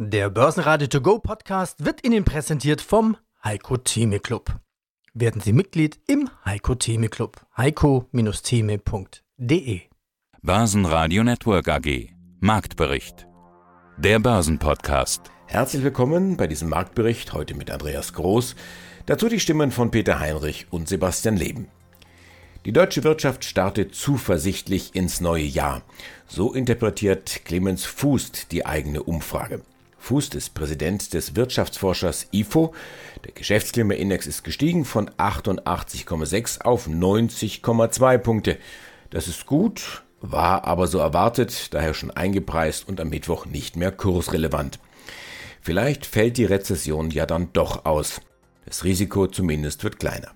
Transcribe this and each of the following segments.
Der Börsenradio To Go Podcast wird Ihnen präsentiert vom Heiko Theme Club. Werden Sie Mitglied im Heiko Theme Club. heiko-theme.de Börsenradio Network AG Marktbericht. Der Börsenpodcast. Herzlich willkommen bei diesem Marktbericht heute mit Andreas Groß. Dazu die Stimmen von Peter Heinrich und Sebastian Leben. Die deutsche Wirtschaft startet zuversichtlich ins neue Jahr. So interpretiert Clemens Fußt die eigene Umfrage. Fußt ist Präsident des Wirtschaftsforschers IFO. Der Geschäftsklimaindex ist gestiegen von 88,6 auf 90,2 Punkte. Das ist gut, war aber so erwartet, daher schon eingepreist und am Mittwoch nicht mehr kursrelevant. Vielleicht fällt die Rezession ja dann doch aus. Das Risiko zumindest wird kleiner.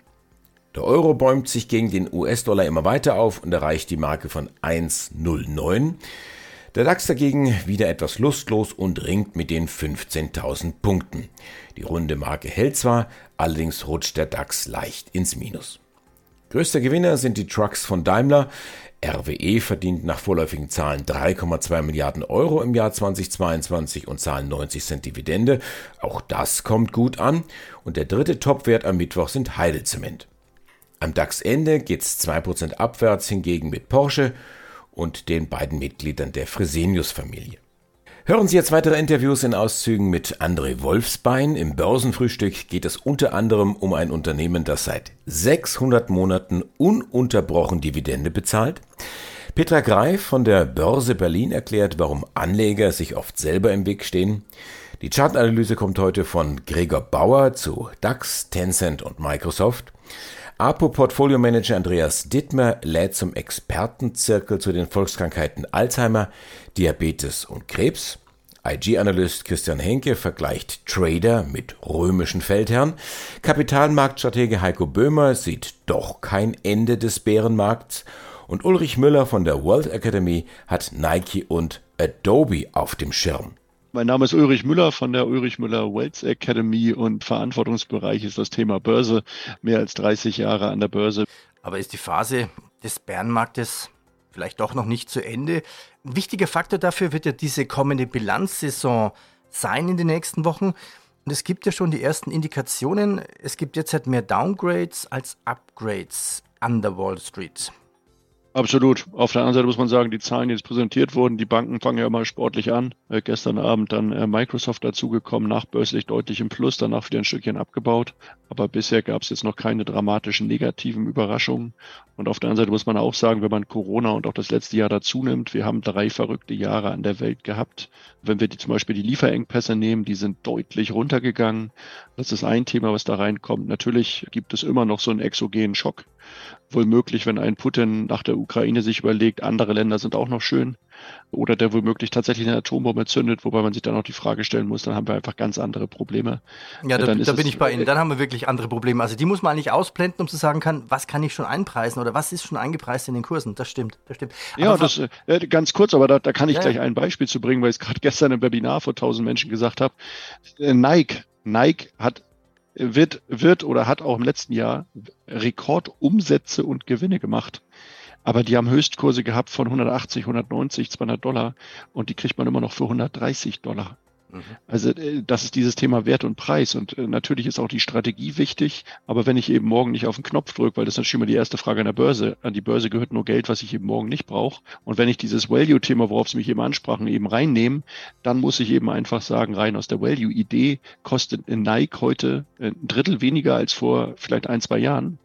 Der Euro bäumt sich gegen den US-Dollar immer weiter auf und erreicht die Marke von 1,09. Der DAX dagegen wieder etwas lustlos und ringt mit den 15.000 Punkten. Die runde Marke hält zwar, allerdings rutscht der DAX leicht ins Minus. Größter Gewinner sind die Trucks von Daimler. RWE verdient nach vorläufigen Zahlen 3,2 Milliarden Euro im Jahr 2022 und zahlen 90 Cent Dividende. Auch das kommt gut an. Und der dritte Topwert am Mittwoch sind Heidezement. Am DAX-Ende geht's 2% abwärts hingegen mit Porsche und den beiden Mitgliedern der Fresenius-Familie. Hören Sie jetzt weitere Interviews in Auszügen mit André Wolfsbein. Im Börsenfrühstück geht es unter anderem um ein Unternehmen, das seit 600 Monaten ununterbrochen Dividende bezahlt. Petra Greif von der Börse Berlin erklärt, warum Anleger sich oft selber im Weg stehen. Die Chartanalyse kommt heute von Gregor Bauer zu DAX, Tencent und Microsoft. APO Portfolio Manager Andreas Dittmer lädt zum Expertenzirkel zu den Volkskrankheiten Alzheimer, Diabetes und Krebs. IG-Analyst Christian Henke vergleicht Trader mit römischen Feldherren. Kapitalmarktstratege Heiko Böhmer sieht doch kein Ende des Bärenmarkts. Und Ulrich Müller von der World Academy hat Nike und Adobe auf dem Schirm. Mein Name ist Ulrich Müller von der Ulrich Müller Wealth Academy und Verantwortungsbereich ist das Thema Börse. Mehr als 30 Jahre an der Börse. Aber ist die Phase des Bärenmarktes vielleicht doch noch nicht zu Ende? Ein wichtiger Faktor dafür wird ja diese kommende Bilanzsaison sein in den nächsten Wochen. Und es gibt ja schon die ersten Indikationen. Es gibt jetzt halt mehr Downgrades als Upgrades an der Wall Street. Absolut. Auf der anderen Seite muss man sagen, die Zahlen, die jetzt präsentiert wurden, die Banken fangen ja immer sportlich an. Äh, gestern Abend dann äh, Microsoft dazugekommen, nachbörslich deutlich im Plus, danach wieder ein Stückchen abgebaut. Aber bisher gab es jetzt noch keine dramatischen negativen Überraschungen. Und auf der anderen Seite muss man auch sagen, wenn man Corona und auch das letzte Jahr dazu nimmt, wir haben drei verrückte Jahre an der Welt gehabt. Wenn wir die, zum Beispiel die Lieferengpässe nehmen, die sind deutlich runtergegangen. Das ist ein Thema, was da reinkommt. Natürlich gibt es immer noch so einen exogenen Schock wohl möglich, wenn ein Putin nach der Ukraine sich überlegt, andere Länder sind auch noch schön, oder der womöglich tatsächlich eine Atombombe zündet, wobei man sich dann auch die Frage stellen muss, dann haben wir einfach ganz andere Probleme. Ja, da, da bin ich bei Ihnen. Dann haben wir wirklich andere Probleme. Also die muss man eigentlich ausblenden, um zu sagen kann, was kann ich schon einpreisen oder was ist schon eingepreist in den Kursen. Das stimmt, das stimmt. Aber ja, das, äh, ganz kurz, aber da, da kann ich ja. gleich ein Beispiel zu bringen, weil ich es gerade gestern im Webinar vor tausend Menschen gesagt habe. Äh, Nike, Nike hat wird, wird oder hat auch im letzten Jahr Rekordumsätze und Gewinne gemacht. Aber die haben Höchstkurse gehabt von 180, 190, 200 Dollar und die kriegt man immer noch für 130 Dollar. Also äh, das ist dieses Thema Wert und Preis. Und äh, natürlich ist auch die Strategie wichtig. Aber wenn ich eben morgen nicht auf den Knopf drücke, weil das ist natürlich immer die erste Frage an der Börse. An die Börse gehört nur Geld, was ich eben morgen nicht brauche. Und wenn ich dieses Value-Thema, worauf Sie mich eben ansprachen, eben reinnehme, dann muss ich eben einfach sagen, rein aus der Value-Idee kostet Nike heute ein Drittel weniger als vor vielleicht ein, zwei Jahren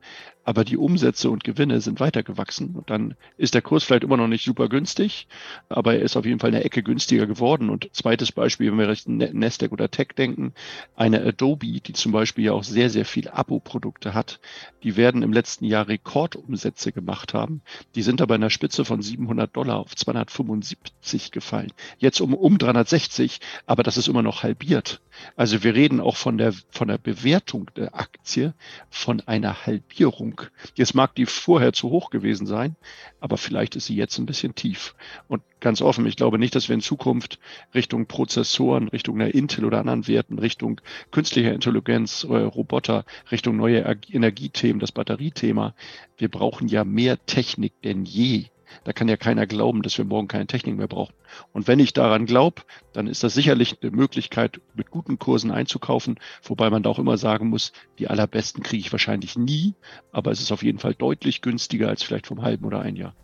aber die Umsätze und Gewinne sind weitergewachsen. Und dann ist der Kurs vielleicht immer noch nicht super günstig, aber er ist auf jeden Fall eine Ecke günstiger geworden. Und zweites Beispiel, wenn wir Richtung Nasdaq oder Tech denken, eine Adobe, die zum Beispiel ja auch sehr, sehr viel Abo-Produkte hat, die werden im letzten Jahr Rekordumsätze gemacht haben. Die sind aber in der Spitze von 700 Dollar auf 275 gefallen. Jetzt um, um 360, aber das ist immer noch halbiert. Also wir reden auch von der, von der Bewertung der Aktie von einer Halbierung. Jetzt mag die vorher zu hoch gewesen sein, aber vielleicht ist sie jetzt ein bisschen tief. Und ganz offen, ich glaube nicht, dass wir in Zukunft Richtung Prozessoren, Richtung einer Intel oder anderen Werten, Richtung künstlicher Intelligenz, äh, Roboter, Richtung neue Energiethemen, das Batteriethema, wir brauchen ja mehr Technik denn je da kann ja keiner glauben, dass wir morgen keine Technik mehr brauchen. Und wenn ich daran glaube, dann ist das sicherlich eine Möglichkeit, mit guten Kursen einzukaufen, wobei man da auch immer sagen muss, die allerbesten kriege ich wahrscheinlich nie, aber es ist auf jeden Fall deutlich günstiger als vielleicht vom halben oder ein Jahr.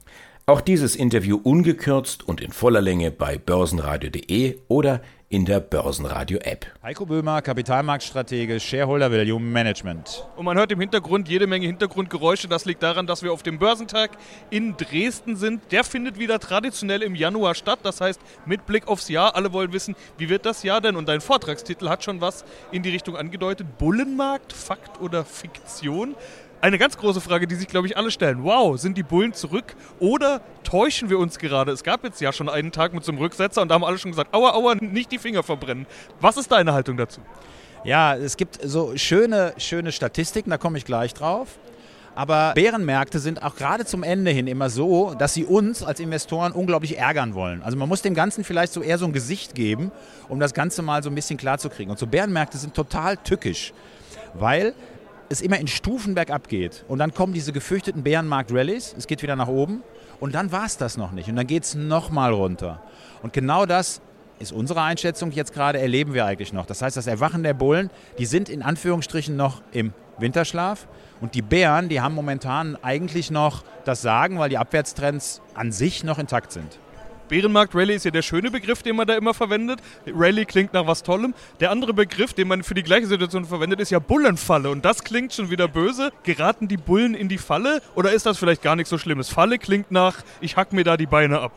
Auch dieses Interview ungekürzt und in voller Länge bei börsenradio.de oder in der Börsenradio-App. Heiko Böhmer, Kapitalmarktstratege, Shareholder Value Management. Und man hört im Hintergrund jede Menge Hintergrundgeräusche. Das liegt daran, dass wir auf dem Börsentag in Dresden sind. Der findet wieder traditionell im Januar statt. Das heißt, mit Blick aufs Jahr. Alle wollen wissen, wie wird das Jahr denn? Und dein Vortragstitel hat schon was in die Richtung angedeutet. Bullenmarkt, Fakt oder Fiktion? Eine ganz große Frage, die sich, glaube ich, alle stellen. Wow, sind die Bullen zurück oder täuschen wir uns gerade? Es gab jetzt ja schon einen Tag mit so einem Rücksetzer und da haben alle schon gesagt, aua, aua, nicht die Finger verbrennen. Was ist deine Haltung dazu? Ja, es gibt so schöne, schöne Statistiken, da komme ich gleich drauf. Aber Bärenmärkte sind auch gerade zum Ende hin immer so, dass sie uns als Investoren unglaublich ärgern wollen. Also man muss dem Ganzen vielleicht so eher so ein Gesicht geben, um das Ganze mal so ein bisschen klar zu kriegen. Und so Bärenmärkte sind total tückisch, weil es immer in Stufen bergab geht. Und dann kommen diese gefürchteten Bärenmarkt-Rallies, es geht wieder nach oben und dann war es das noch nicht. Und dann geht es nochmal runter. Und genau das ist unsere Einschätzung jetzt gerade, erleben wir eigentlich noch. Das heißt, das Erwachen der Bullen, die sind in Anführungsstrichen noch im Winterschlaf. Und die Bären, die haben momentan eigentlich noch das Sagen, weil die Abwärtstrends an sich noch intakt sind. Bärenmarkt Rally ist ja der schöne Begriff, den man da immer verwendet. Rally klingt nach was Tollem. Der andere Begriff, den man für die gleiche Situation verwendet, ist ja Bullenfalle. Und das klingt schon wieder böse. Geraten die Bullen in die Falle oder ist das vielleicht gar nichts so Schlimmes? Falle klingt nach, ich hack mir da die Beine ab.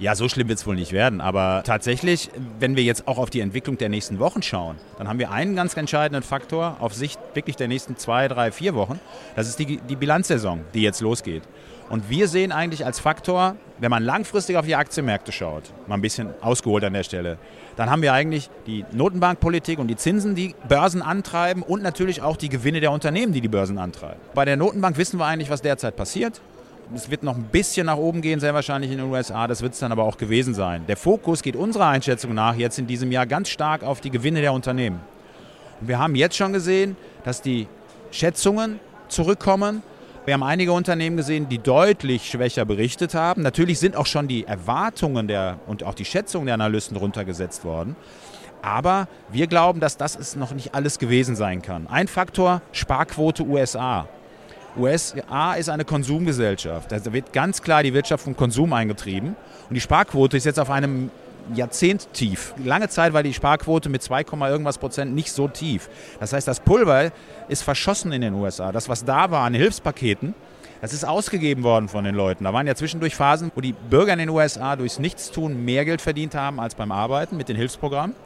Ja, so schlimm wird es wohl nicht werden. Aber tatsächlich, wenn wir jetzt auch auf die Entwicklung der nächsten Wochen schauen, dann haben wir einen ganz entscheidenden Faktor auf Sicht wirklich der nächsten zwei, drei, vier Wochen. Das ist die, die Bilanzsaison, die jetzt losgeht. Und wir sehen eigentlich als Faktor, wenn man langfristig auf die Aktienmärkte schaut, mal ein bisschen ausgeholt an der Stelle, dann haben wir eigentlich die Notenbankpolitik und die Zinsen, die Börsen antreiben und natürlich auch die Gewinne der Unternehmen, die die Börsen antreiben. Bei der Notenbank wissen wir eigentlich, was derzeit passiert. Es wird noch ein bisschen nach oben gehen, sehr wahrscheinlich in den USA. Das wird es dann aber auch gewesen sein. Der Fokus geht unserer Einschätzung nach jetzt in diesem Jahr ganz stark auf die Gewinne der Unternehmen. Und wir haben jetzt schon gesehen, dass die Schätzungen zurückkommen wir haben einige Unternehmen gesehen, die deutlich schwächer berichtet haben. Natürlich sind auch schon die Erwartungen der, und auch die Schätzungen der Analysten runtergesetzt worden. Aber wir glauben, dass das ist noch nicht alles gewesen sein kann. Ein Faktor, Sparquote USA. USA ist eine Konsumgesellschaft. Da wird ganz klar die Wirtschaft vom Konsum eingetrieben. Und die Sparquote ist jetzt auf einem Jahrzehnt tief. Lange Zeit war die Sparquote mit 2, irgendwas Prozent nicht so tief. Das heißt, das Pulver ist verschossen in den USA. Das, was da war an Hilfspaketen, das ist ausgegeben worden von den Leuten. Da waren ja zwischendurch Phasen, wo die Bürger in den USA durchs Nichtstun mehr Geld verdient haben als beim Arbeiten mit den Hilfsprogrammen.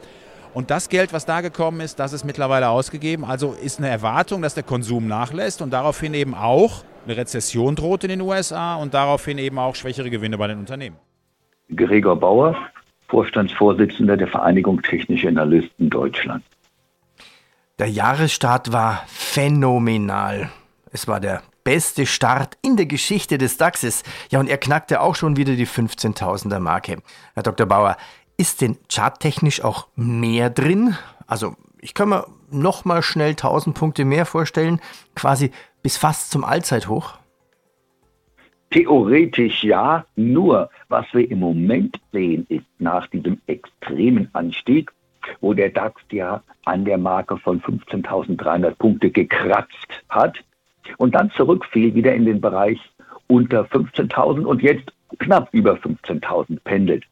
Und das Geld, was da gekommen ist, das ist mittlerweile ausgegeben. Also ist eine Erwartung, dass der Konsum nachlässt und daraufhin eben auch eine Rezession droht in den USA und daraufhin eben auch schwächere Gewinne bei den Unternehmen. Gregor Bauer, Vorstandsvorsitzender der Vereinigung Technische Analysten Deutschland. Der Jahresstart war phänomenal. Es war der beste Start in der Geschichte des DAXes. Ja, und er knackte auch schon wieder die 15.000er Marke. Herr Dr. Bauer, ist denn charttechnisch auch mehr drin? Also, ich kann mir noch mal schnell 1000 Punkte mehr vorstellen, quasi bis fast zum Allzeithoch. Theoretisch ja, nur was wir im Moment sehen, ist nach diesem extremen Anstieg, wo der DAX ja an der Marke von 15.300 Punkte gekratzt hat und dann zurückfiel wieder in den Bereich unter 15.000 und jetzt knapp über 15.000 pendelt.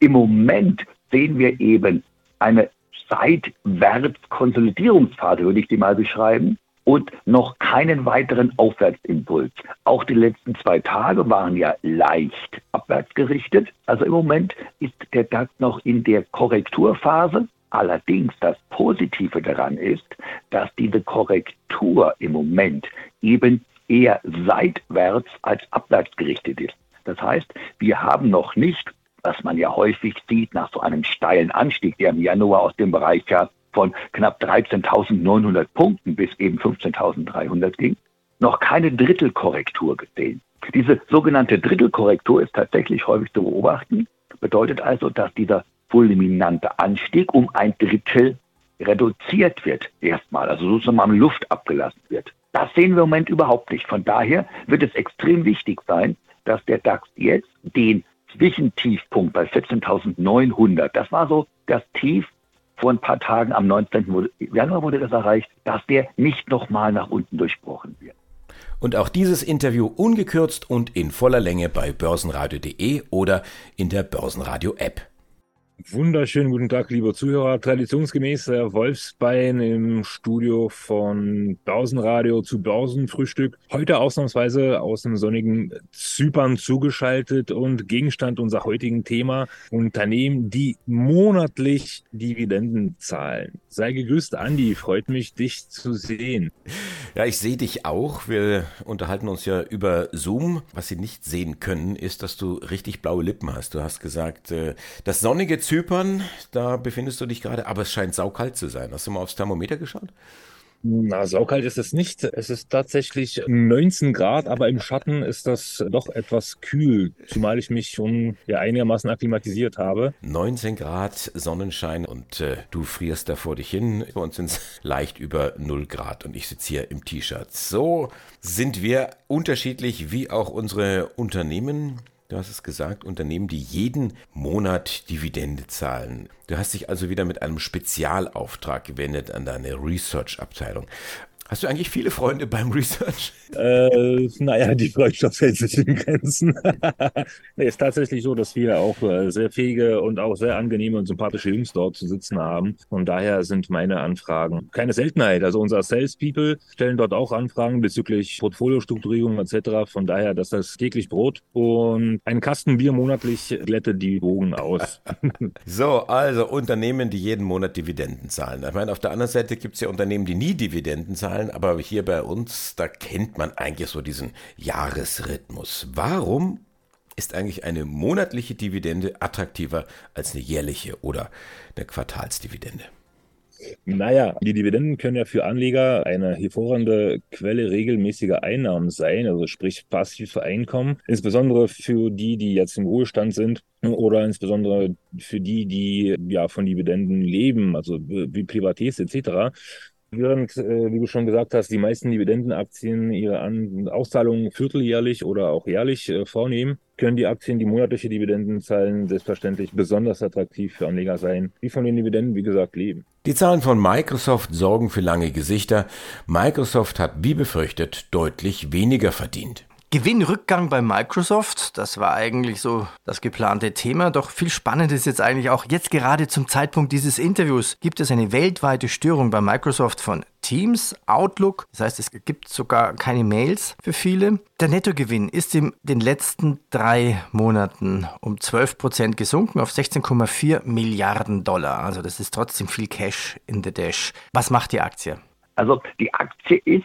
Im Moment sehen wir eben eine Seitwärts-Konsolidierungsphase, würde ich die mal beschreiben, und noch keinen weiteren Aufwärtsimpuls. Auch die letzten zwei Tage waren ja leicht abwärts gerichtet. Also im Moment ist der DAX noch in der Korrekturphase. Allerdings das Positive daran ist, dass diese Korrektur im Moment eben eher seitwärts als abwärts gerichtet ist. Das heißt, wir haben noch nicht, was man ja häufig sieht, nach so einem steilen Anstieg, der im Januar aus dem Bereich ja von knapp 13.900 Punkten bis eben 15.300 ging, noch keine Drittelkorrektur gesehen. Diese sogenannte Drittelkorrektur ist tatsächlich häufig zu beobachten, bedeutet also, dass dieser fulminante Anstieg um ein Drittel reduziert wird, erstmal, also sozusagen Luft abgelassen wird. Das sehen wir im Moment überhaupt nicht. Von daher wird es extrem wichtig sein, dass der DAX jetzt den Zwischentiefpunkt bei 14.900, das war so das Tief vor ein paar Tagen am 19. Januar wurde das erreicht, dass der nicht nochmal nach unten durchbrochen wird. Und auch dieses Interview ungekürzt und in voller Länge bei börsenradio.de oder in der Börsenradio-App. Wunderschönen guten Tag, liebe Zuhörer. Traditionsgemäß Herr Wolfsbein im Studio von Börsenradio zu Börsenfrühstück. Heute ausnahmsweise aus dem sonnigen Zypern zugeschaltet und Gegenstand unserer heutigen Thema Unternehmen, die monatlich Dividenden zahlen. Sei gegrüßt, Andi. Freut mich, dich zu sehen. Ja, ich sehe dich auch. Wir unterhalten uns ja über Zoom. Was Sie nicht sehen können, ist, dass du richtig blaue Lippen hast. Du hast gesagt, äh, das sonnige Zypern, da befindest du dich gerade, aber es scheint saukalt zu sein. Hast du mal aufs Thermometer geschaut? Na, saukalt ist es nicht. Es ist tatsächlich 19 Grad, aber im Schatten ist das doch etwas kühl, zumal ich mich schon ja, einigermaßen akklimatisiert habe. 19 Grad Sonnenschein und äh, du frierst da vor dich hin. Bei uns sind es leicht über 0 Grad und ich sitze hier im T-Shirt. So sind wir unterschiedlich wie auch unsere Unternehmen. Du hast es gesagt, Unternehmen, die jeden Monat Dividende zahlen. Du hast dich also wieder mit einem Spezialauftrag gewendet an deine Research-Abteilung. Hast du eigentlich viele Freunde beim Research? Äh, naja, die Freundschaft hält sich in Grenzen. nee, ist tatsächlich so, dass wir auch äh, sehr fähige und auch sehr angenehme und sympathische Jungs dort zu sitzen haben. Von daher sind meine Anfragen keine Seltenheit. Also unsere Salespeople stellen dort auch Anfragen bezüglich Portfoliostrukturierung etc. Von daher, dass das täglich Brot und ein Kasten Bier monatlich glättet die Bogen aus. so, also Unternehmen, die jeden Monat Dividenden zahlen. Ich meine, auf der anderen Seite gibt es ja Unternehmen, die nie Dividenden zahlen zahlen, aber hier bei uns, da kennt man eigentlich so diesen Jahresrhythmus. Warum ist eigentlich eine monatliche Dividende attraktiver als eine jährliche oder eine Quartalsdividende? Naja, die Dividenden können ja für Anleger eine hervorragende Quelle regelmäßiger Einnahmen sein, also sprich passive Einkommen, insbesondere für die, die jetzt im Ruhestand sind oder insbesondere für die, die ja von Dividenden leben, also wie Privatiers etc. Während, äh, wie du schon gesagt hast, die meisten Dividendenaktien ihre An Auszahlungen vierteljährlich oder auch jährlich äh, vornehmen, können die Aktien, die monatliche Dividenden zahlen, selbstverständlich besonders attraktiv für Anleger sein, die von den Dividenden, wie gesagt, leben. Die Zahlen von Microsoft sorgen für lange Gesichter. Microsoft hat, wie befürchtet, deutlich weniger verdient. Gewinnrückgang bei Microsoft, das war eigentlich so das geplante Thema. Doch viel spannend ist jetzt eigentlich auch, jetzt gerade zum Zeitpunkt dieses Interviews gibt es eine weltweite Störung bei Microsoft von Teams, Outlook. Das heißt, es gibt sogar keine Mails für viele. Der Nettogewinn ist in den letzten drei Monaten um 12 Prozent gesunken auf 16,4 Milliarden Dollar. Also das ist trotzdem viel Cash in the Dash. Was macht die Aktie? Also die Aktie ist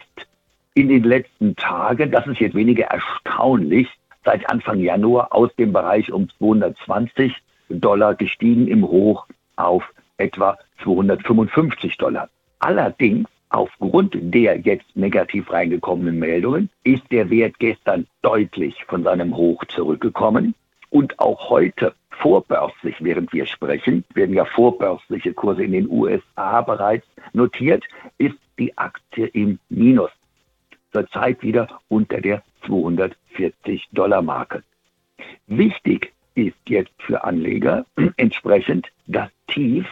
in den letzten Tagen, das ist jetzt weniger erstaunlich, seit Anfang Januar aus dem Bereich um 220 Dollar gestiegen im Hoch auf etwa 255 Dollar. Allerdings aufgrund der jetzt negativ reingekommenen Meldungen ist der Wert gestern deutlich von seinem Hoch zurückgekommen und auch heute vorbörslich, während wir sprechen, werden ja vorbörsliche Kurse in den USA bereits notiert, ist die Aktie im Minus zurzeit wieder unter der 240 Dollar Marke. Wichtig ist jetzt für Anleger entsprechend das Tief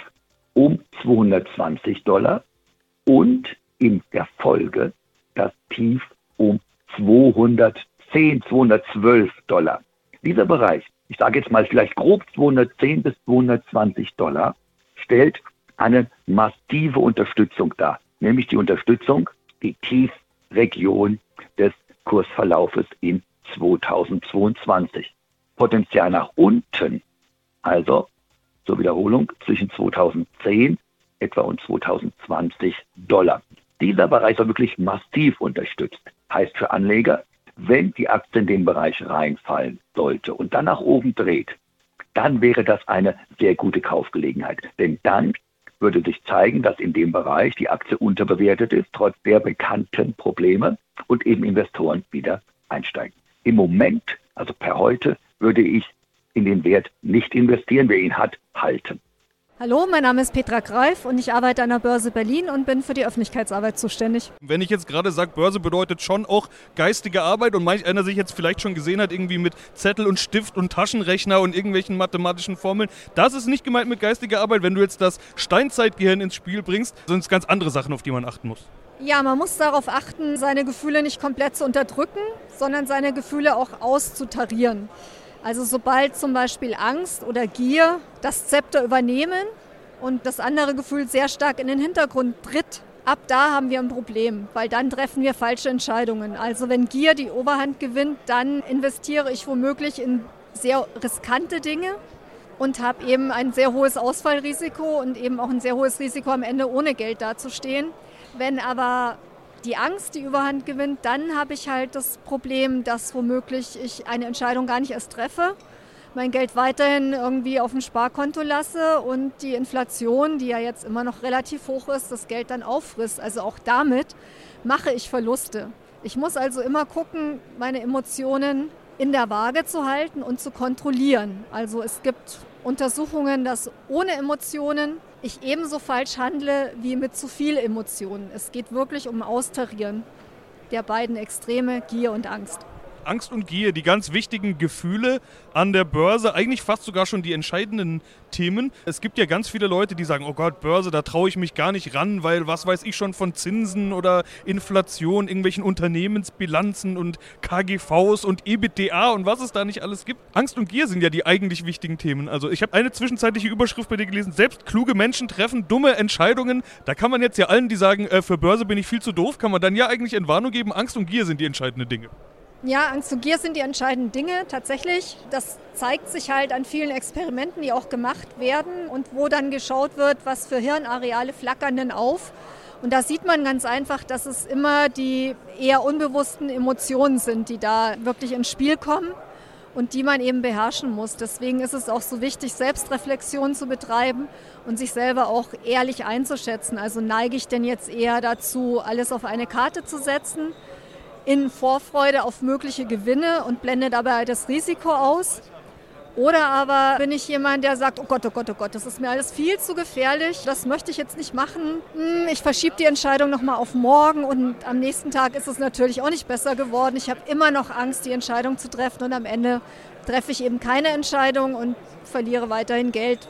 um 220 Dollar und in der Folge das Tief um 210, 212 Dollar. Dieser Bereich, ich sage jetzt mal vielleicht grob 210 bis 220 Dollar, stellt eine massive Unterstützung dar, nämlich die Unterstützung, die tief Region des Kursverlaufes in 2022. Potenzial nach unten, also zur Wiederholung zwischen 2010 etwa und 2020 Dollar. Dieser Bereich war wirklich massiv unterstützt. Heißt für Anleger, wenn die Aktie in den Bereich reinfallen sollte und dann nach oben dreht, dann wäre das eine sehr gute Kaufgelegenheit. Denn dann würde sich zeigen, dass in dem Bereich die Aktie unterbewertet ist, trotz der bekannten Probleme und eben Investoren wieder einsteigen. Im Moment, also per heute, würde ich in den Wert nicht investieren, wer ihn hat, halten. Hallo, mein Name ist Petra Greif und ich arbeite an der Börse Berlin und bin für die Öffentlichkeitsarbeit zuständig. Wenn ich jetzt gerade sage, Börse bedeutet schon auch geistige Arbeit und manch einer sich jetzt vielleicht schon gesehen hat, irgendwie mit Zettel und Stift und Taschenrechner und irgendwelchen mathematischen Formeln, das ist nicht gemeint mit geistiger Arbeit. Wenn du jetzt das Steinzeitgehirn ins Spiel bringst, sind es ganz andere Sachen, auf die man achten muss. Ja, man muss darauf achten, seine Gefühle nicht komplett zu unterdrücken, sondern seine Gefühle auch auszutarieren. Also sobald zum Beispiel Angst oder Gier das Zepter übernehmen und das andere Gefühl sehr stark in den Hintergrund tritt, ab da haben wir ein Problem, weil dann treffen wir falsche Entscheidungen. Also wenn Gier die Oberhand gewinnt, dann investiere ich womöglich in sehr riskante Dinge und habe eben ein sehr hohes Ausfallrisiko und eben auch ein sehr hohes Risiko am Ende ohne Geld dazustehen. Wenn aber die Angst die Überhand gewinnt, dann habe ich halt das Problem, dass womöglich ich eine Entscheidung gar nicht erst treffe, mein Geld weiterhin irgendwie auf dem Sparkonto lasse und die Inflation, die ja jetzt immer noch relativ hoch ist, das Geld dann auffrisst. Also auch damit mache ich Verluste. Ich muss also immer gucken, meine Emotionen in der Waage zu halten und zu kontrollieren. Also es gibt Untersuchungen, dass ohne Emotionen ich ebenso falsch handle wie mit zu viel Emotionen. Es geht wirklich um Austarieren der beiden Extreme, Gier und Angst. Angst und Gier, die ganz wichtigen Gefühle an der Börse, eigentlich fast sogar schon die entscheidenden Themen. Es gibt ja ganz viele Leute, die sagen, oh Gott, Börse, da traue ich mich gar nicht ran, weil was weiß ich schon von Zinsen oder Inflation, irgendwelchen Unternehmensbilanzen und KGVs und EBITDA und was es da nicht alles gibt. Angst und Gier sind ja die eigentlich wichtigen Themen. Also ich habe eine zwischenzeitliche Überschrift bei dir gelesen, selbst kluge Menschen treffen dumme Entscheidungen. Da kann man jetzt ja allen, die sagen, äh, für Börse bin ich viel zu doof, kann man dann ja eigentlich in Warnung geben, Angst und Gier sind die entscheidenden Dinge. Ja, Angst und Gier sind die entscheidenden Dinge tatsächlich. Das zeigt sich halt an vielen Experimenten, die auch gemacht werden und wo dann geschaut wird, was für Hirnareale flackern denn auf. Und da sieht man ganz einfach, dass es immer die eher unbewussten Emotionen sind, die da wirklich ins Spiel kommen und die man eben beherrschen muss. Deswegen ist es auch so wichtig, Selbstreflexion zu betreiben und sich selber auch ehrlich einzuschätzen. Also neige ich denn jetzt eher dazu, alles auf eine Karte zu setzen? In Vorfreude auf mögliche Gewinne und blende dabei das Risiko aus. Oder aber bin ich jemand, der sagt, oh Gott, oh Gott, oh Gott, das ist mir alles viel zu gefährlich, das möchte ich jetzt nicht machen. Hm, ich verschiebe die Entscheidung nochmal auf morgen und am nächsten Tag ist es natürlich auch nicht besser geworden. Ich habe immer noch Angst, die Entscheidung zu treffen und am Ende treffe ich eben keine Entscheidung und verliere weiterhin Geld,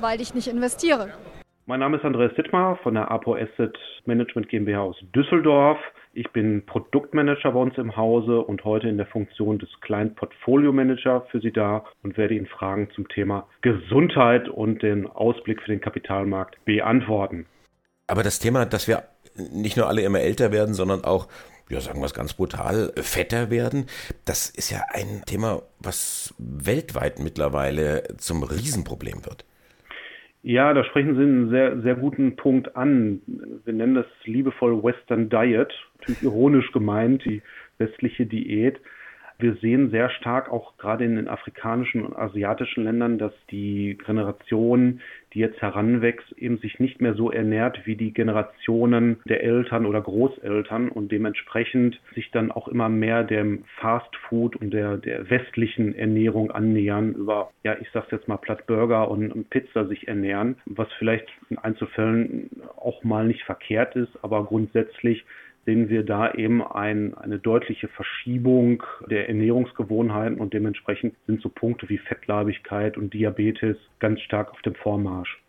weil ich nicht investiere. Mein Name ist Andreas Dittmar von der APO Asset Management GmbH aus Düsseldorf. Ich bin Produktmanager bei uns im Hause und heute in der Funktion des kleinen Portfolio Manager für Sie da und werde Ihnen Fragen zum Thema Gesundheit und den Ausblick für den Kapitalmarkt beantworten. Aber das Thema, dass wir nicht nur alle immer älter werden, sondern auch ja, sagen wir es ganz brutal, fetter werden. Das ist ja ein Thema, was weltweit mittlerweile zum Riesenproblem wird. Ja, da sprechen Sie einen sehr, sehr guten Punkt an. Wir nennen das liebevoll Western Diet, natürlich ironisch gemeint, die westliche Diät. Wir sehen sehr stark auch gerade in den afrikanischen und asiatischen Ländern, dass die Generation, die jetzt heranwächst, eben sich nicht mehr so ernährt wie die Generationen der Eltern oder Großeltern und dementsprechend sich dann auch immer mehr dem Fast Food und der, der westlichen Ernährung annähern, über, ja, ich sag's jetzt mal platt Burger und, und Pizza sich ernähren, was vielleicht in Einzelfällen auch mal nicht verkehrt ist, aber grundsätzlich sehen wir da eben ein, eine deutliche Verschiebung der Ernährungsgewohnheiten und dementsprechend sind so Punkte wie Fettleibigkeit und Diabetes ganz stark auf dem Vormarsch.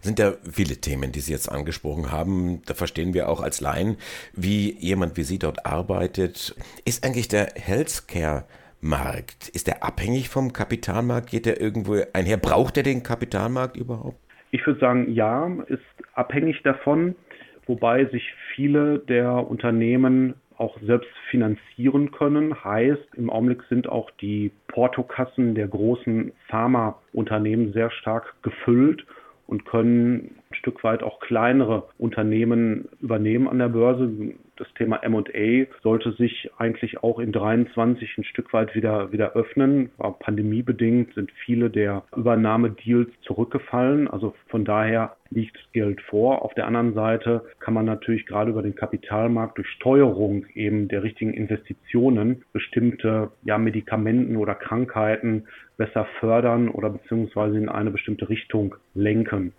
Sind da viele Themen, die Sie jetzt angesprochen haben. Da verstehen wir auch als Laien, wie jemand wie Sie dort arbeitet. Ist eigentlich der Healthcare Markt, ist der abhängig vom Kapitalmarkt? Geht der irgendwo einher? Braucht er den Kapitalmarkt überhaupt? Ich würde sagen, ja, ist abhängig davon wobei sich viele der Unternehmen auch selbst finanzieren können. Heißt, im Augenblick sind auch die Portokassen der großen Pharmaunternehmen sehr stark gefüllt und können ein Stück weit auch kleinere Unternehmen übernehmen an der Börse. Das Thema M&A sollte sich eigentlich auch in 23 ein Stück weit wieder, wieder öffnen. War pandemiebedingt sind viele der Übernahmedeals zurückgefallen. Also von daher liegt Geld vor. Auf der anderen Seite kann man natürlich gerade über den Kapitalmarkt durch Steuerung eben der richtigen Investitionen bestimmte ja, Medikamenten oder Krankheiten besser fördern oder beziehungsweise in eine bestimmte Richtung lenken.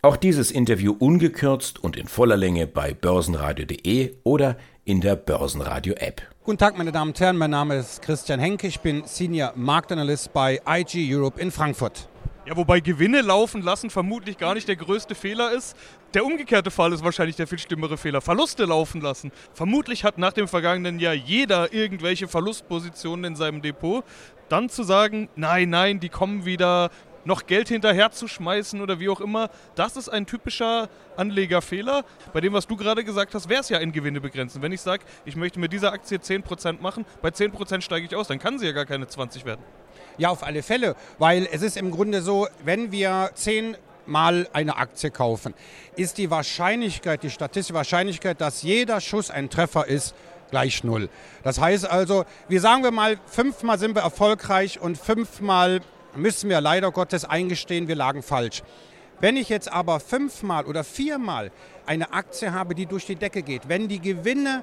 Auch dieses Interview ungekürzt und in voller Länge bei börsenradio.de oder in der Börsenradio-App. Guten Tag, meine Damen und Herren. Mein Name ist Christian Henke. Ich bin Senior Marktanalyst bei IG Europe in Frankfurt. Ja, wobei Gewinne laufen lassen vermutlich gar nicht der größte Fehler ist. Der umgekehrte Fall ist wahrscheinlich der viel schlimmere Fehler. Verluste laufen lassen. Vermutlich hat nach dem vergangenen Jahr jeder irgendwelche Verlustpositionen in seinem Depot. Dann zu sagen, nein, nein, die kommen wieder, noch Geld hinterher zu schmeißen oder wie auch immer, das ist ein typischer Anlegerfehler. Bei dem, was du gerade gesagt hast, wäre es ja ein Gewinne begrenzen. Wenn ich sage, ich möchte mit dieser Aktie 10% machen, bei 10% steige ich aus, dann kann sie ja gar keine 20 werden. Ja, auf alle Fälle, weil es ist im Grunde so, wenn wir 10 mal eine Aktie kaufen, ist die Wahrscheinlichkeit, die statistische Wahrscheinlichkeit, dass jeder Schuss ein Treffer ist, gleich null. Das heißt also, wir sagen wir mal, fünfmal sind wir erfolgreich und fünfmal müssen wir leider Gottes eingestehen, wir lagen falsch. Wenn ich jetzt aber fünfmal oder viermal eine Aktie habe, die durch die Decke geht, wenn die Gewinne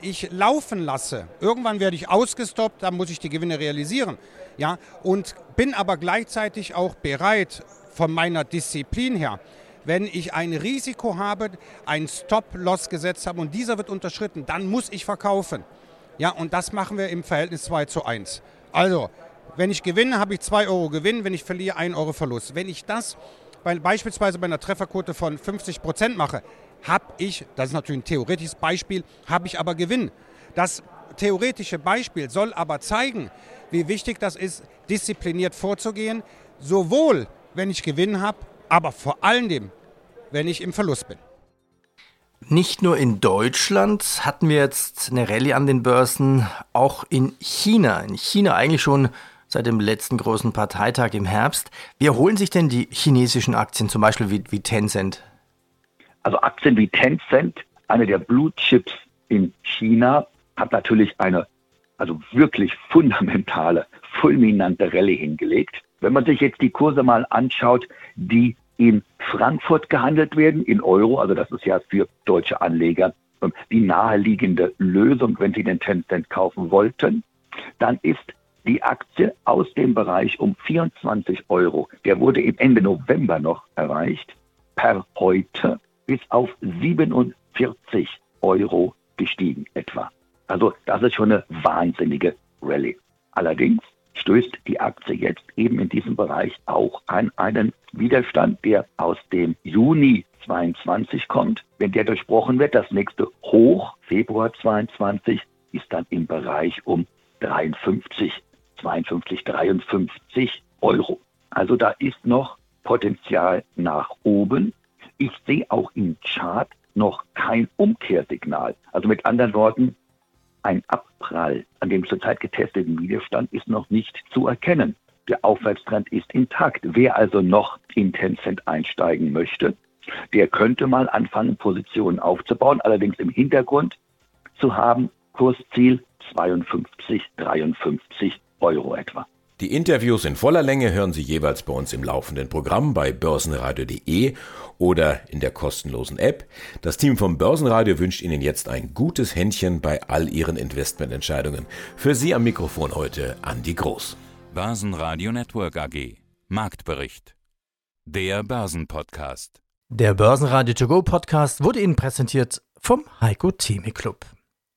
ich laufen lasse, irgendwann werde ich ausgestoppt, dann muss ich die Gewinne realisieren. Ja, und bin aber gleichzeitig auch bereit von meiner Disziplin her, wenn ich ein Risiko habe, ein Stop-Loss gesetzt habe und dieser wird unterschritten, dann muss ich verkaufen. Ja, und das machen wir im Verhältnis 2 zu 1. Also, wenn ich gewinne, habe ich 2 Euro Gewinn, wenn ich verliere, 1 Euro Verlust. Wenn ich das bei, beispielsweise bei einer Trefferquote von 50 Prozent mache, habe ich, das ist natürlich ein theoretisches Beispiel, habe ich aber Gewinn. Das theoretische Beispiel soll aber zeigen, wie wichtig das ist, diszipliniert vorzugehen, sowohl wenn ich Gewinn habe, aber vor allem, wenn ich im Verlust bin. Nicht nur in Deutschland hatten wir jetzt eine Rallye an den Börsen, auch in China. In China eigentlich schon seit dem letzten großen Parteitag im Herbst. Wie erholen sich denn die chinesischen Aktien, zum Beispiel wie, wie Tencent? Also Aktien wie Tencent, eine der Blue Chips in China, hat natürlich eine also wirklich fundamentale, fulminante Rallye hingelegt. Wenn man sich jetzt die Kurse mal anschaut, die in Frankfurt gehandelt werden, in Euro, also das ist ja für deutsche Anleger die naheliegende Lösung, wenn sie den Tencent kaufen wollten, dann ist die Aktie aus dem Bereich um 24 Euro, der wurde im Ende November noch erreicht, per heute bis auf 47 Euro gestiegen etwa. Also das ist schon eine wahnsinnige Rallye. Allerdings stößt die Aktie jetzt eben in diesem Bereich auch an einen Widerstand, der aus dem Juni 22 kommt. Wenn der durchbrochen wird, das nächste Hoch, Februar 22, ist dann im Bereich um 53, 52, 53 Euro. Also da ist noch Potenzial nach oben. Ich sehe auch im Chart noch kein Umkehrsignal. Also mit anderen Worten, ein Abprall an dem zurzeit getesteten Widerstand ist noch nicht zu erkennen. Der Aufwärtstrend ist intakt. Wer also noch in Tencent einsteigen möchte, der könnte mal anfangen, Positionen aufzubauen, allerdings im Hintergrund zu haben, Kursziel 52, 53 Euro etwa. Die Interviews in voller Länge hören Sie jeweils bei uns im laufenden Programm bei börsenradio.de oder in der kostenlosen App. Das Team vom Börsenradio wünscht Ihnen jetzt ein gutes Händchen bei all Ihren Investmententscheidungen. Für Sie am Mikrofon heute Andi Groß. Börsenradio Network AG. Marktbericht. Der Börsenpodcast. Der Börsenradio To Go Podcast wurde Ihnen präsentiert vom Heiko Theme Club.